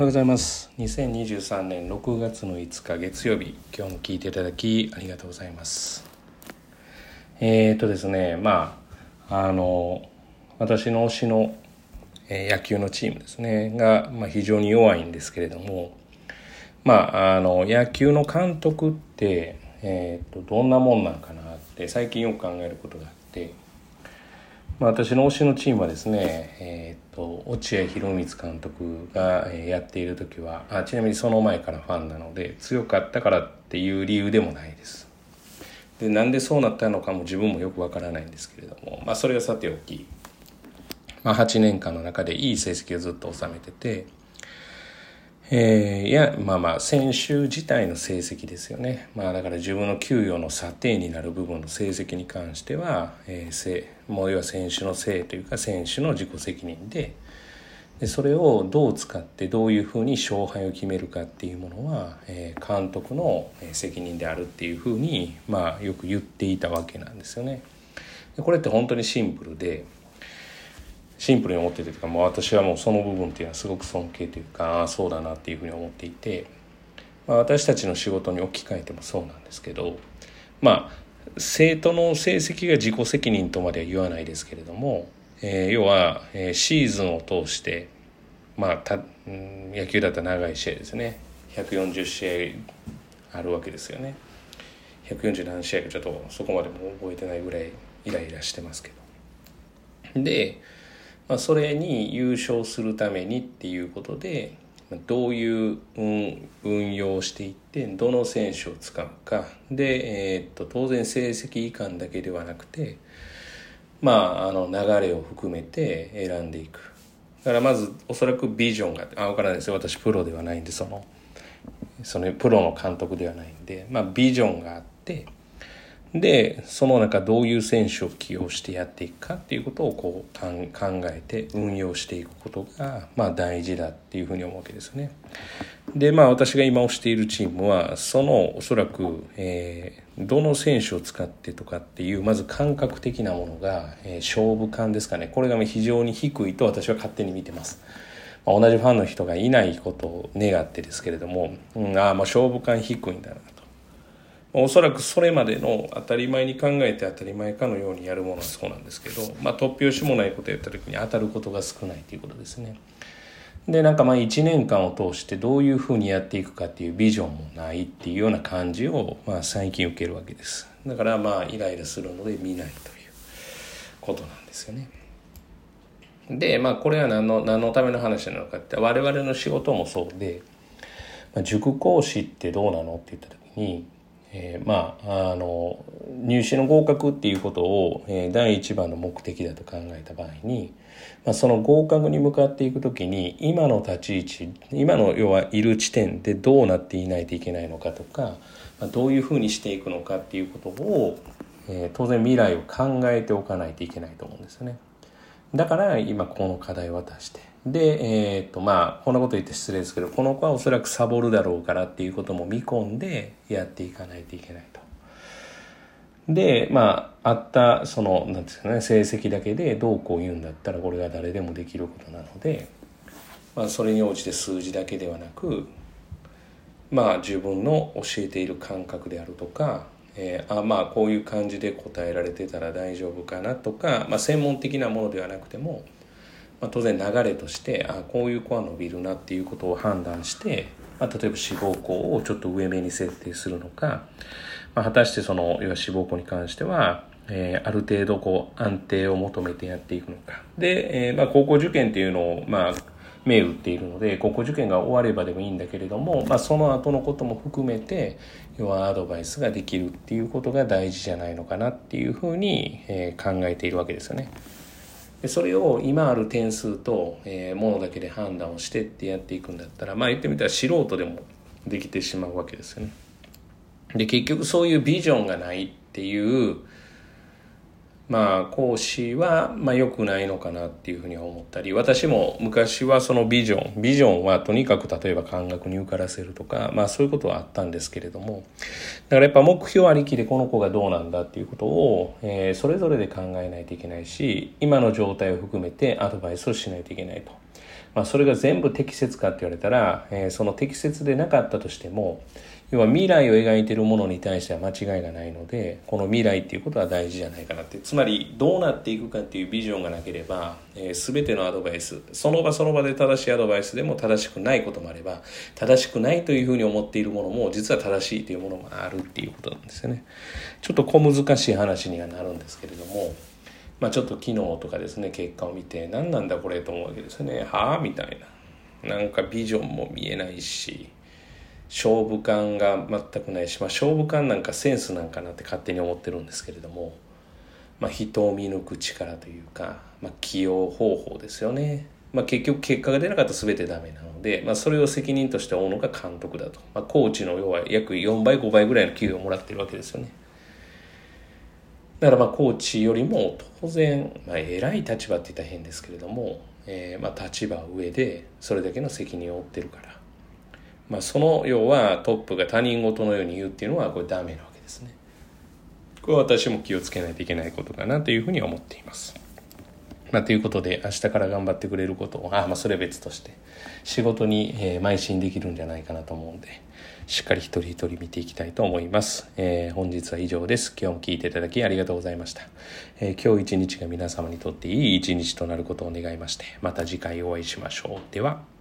おはようございます。2023年6月の5日月曜日今日も聞いていただきありがとうございます。えー、とですねまああの私の推しの、え野球のチームですねが、まあ、非常に弱いんですけれどもまああの野球の監督ってえーと、どんなもんなんかなって最近よく考えることがあって、まあ、私の推しのチームはですね、えーと、落合博満監督がやっている時はあちなみにその前からファンなので強かったからっていう理由でもないです。でなんでそうなったのかも自分もよくわからないんですけれども、まあ、それはさておき、まあ、8年間の中でいい成績をずっと収めてて。えー、いや、まあまあ、選手自体の成績ですよね。まあだから自分の給与の査定になる部分の成績に関しては、えー、せもう要は選手のせいというか選手の自己責任で、でそれをどう使ってどういうふうに勝敗を決めるかっていうものは、えー、監督の責任であるっていうふうに、まあよく言っていたわけなんですよね。これって本当にシンプルで、シンプルに思っててというかもう私はもうその部分っていうのはすごく尊敬というかああそうだなっていうふうに思っていて、まあ、私たちの仕事に置き換えてもそうなんですけどまあ生徒の成績が自己責任とまでは言わないですけれども、えー、要は、えー、シーズンを通してまあた、野球だったら長い試合ですね。140試合あるわけですよね。140何試合かちょっとそこまでも覚えてないぐらいイライラしてますけど。でまあ、それに優勝するためにっていうことでどういう運用をしていってどの選手を使うか。で、えー、っと当然成績いかんだけではなくてまああの流れを含めて選んでいく。だからまずおそらくビジョンがあ分からないですよ。私プロではないんでそのそのプロの監督ではないんでまあビジョンがあってでその中どういう選手を起用してやっていくかっていうことをこう考えて運用していくことがまあ大事だっていうふうに思うわけですよね。でまあ私が今推しているチームはそのおそらく、えー、どの選手を使ってとかっていうまず感覚的なものが、えー、勝負感ですかねこれが非常に低いと私は勝手に見てます。まあ、同じファンの人がいないことを願ってですけれども、うん、ああまあ勝負感低いんだなと。おそらくそれまでの当たり前に考えて当たり前かのようにやるものはそうなんですけど、まあ、突拍子もないことをやった時に当たることが少ないということですね。でなんかまあ1年間を通してどういうふうにやっていくかっていうビジョンもないっていうような感じをまあ最近受けるわけです。だからまあイライラするので見ないということなんですよね。でまあこれは何の何のための話なのかって我々の仕事もそうで、まあ、塾講師ってどうなのって言った時にえー、まああの入試の合格っていうことを、えー、第一番の目的だと考えた場合に、まあ、その合格に向かっていく時に今の立ち位置今の要はいる地点でどうなっていないといけないのかとか、まあ、どういうふうにしていくのかっていうことを、えー、当然未来を考えておかないといけないと思うんですよね。だから今この課題を渡してで、えっ、ー、とまあこんなこと言って失礼ですけどこの子はおそらくサボるだろうからっていうことも見込んでやっていかないといけないと。でまああったそのなんですかね成績だけでどうこう言うんだったらこれが誰でもできることなので、まあ、それに応じて数字だけではなくまあ自分の教えている感覚であるとかえー、あまあこういう感じで答えられてたら大丈夫かなとか、まあ、専門的なものではなくても、まあ、当然流れとしてあこういう子は伸びるなっていうことを判断して、まあ、例えば志望校をちょっと上目に設定するのか、まあ、果たしてその要は志望校に関しては、えー、ある程度こう安定を求めてやっていくのか。で、えーまあ、高校受験っていうのをまあ銘打っているので高校受験が終わればでもいいんだけれども、まあ、その後のことも含めて要はアドバイスができるっていうことが大事じゃないのかなっていうふうに、えー、考えているわけですよね。でそれを今ある点数と、えー、ものだけで判断をしてってやっていくんだったらまあ言ってみたら素人でもできてしまうわけですよね。で結局そういうビジョンがないっていうまあ講師はまあ良くないのかなっていうふうに思ったり私も昔はそのビジョンビジョンはとにかく例えば感覚に受からせるとかまあそういうことはあったんですけれどもだからやっぱ目標ありきでこの子がどうなんだっていうことを、えー、それぞれで考えないといけないし今の状態を含めてアドバイスをしないといけないと。まあ、それが全部適切かって言われたら、えー、その適切でなかったとしても要は未来を描いているものに対しては間違いがないのでこの未来っていうことは大事じゃないかなって。つまりどうなっていくかっていうビジョンがなければ、えー、全てのアドバイスその場その場で正しいアドバイスでも正しくないこともあれば正しくないというふうに思っているものも実は正しいというものもあるっていうことなんですよね。ちょっと小難しい話にはなるんですけれどもまあちょっと昨日とかですね結果を見て何なんだこれと思うわけですよね。はあ？みたいな。なんかビジョンも見えないし。勝負感が全くないし、まあ、勝負感なんかセンスなんかなって勝手に思ってるんですけれども、まあ、人を見抜く力というか、まあ、起用方法ですよね、まあ、結局結果が出なかったら全てダメなので、まあ、それを責任として負うのが監督だと、まあ、コーチの要は約4倍5倍ぐらいの給与をもらってるわけですよね。だからまあコーチよりも当然、まあ、偉い立場って言ったら変ですけれども、えー、まあ立場上でそれだけの責任を負ってるから。まあ、その要はトップが他人事のように言うっていうのはこれダメなわけですね。これは私も気をつけないといけないことかなというふうに思っています。まあ、ということで明日から頑張ってくれることをあまあそれは別として仕事に、えー、邁進できるんじゃないかなと思うんでしっかり一人一人見ていきたいと思います、えー、本日は以上です。今日も聞いていただきありがとうございました、えー、今日一日が皆様にとっていい一日となることを願いましてまた次回お会いしましょう。では。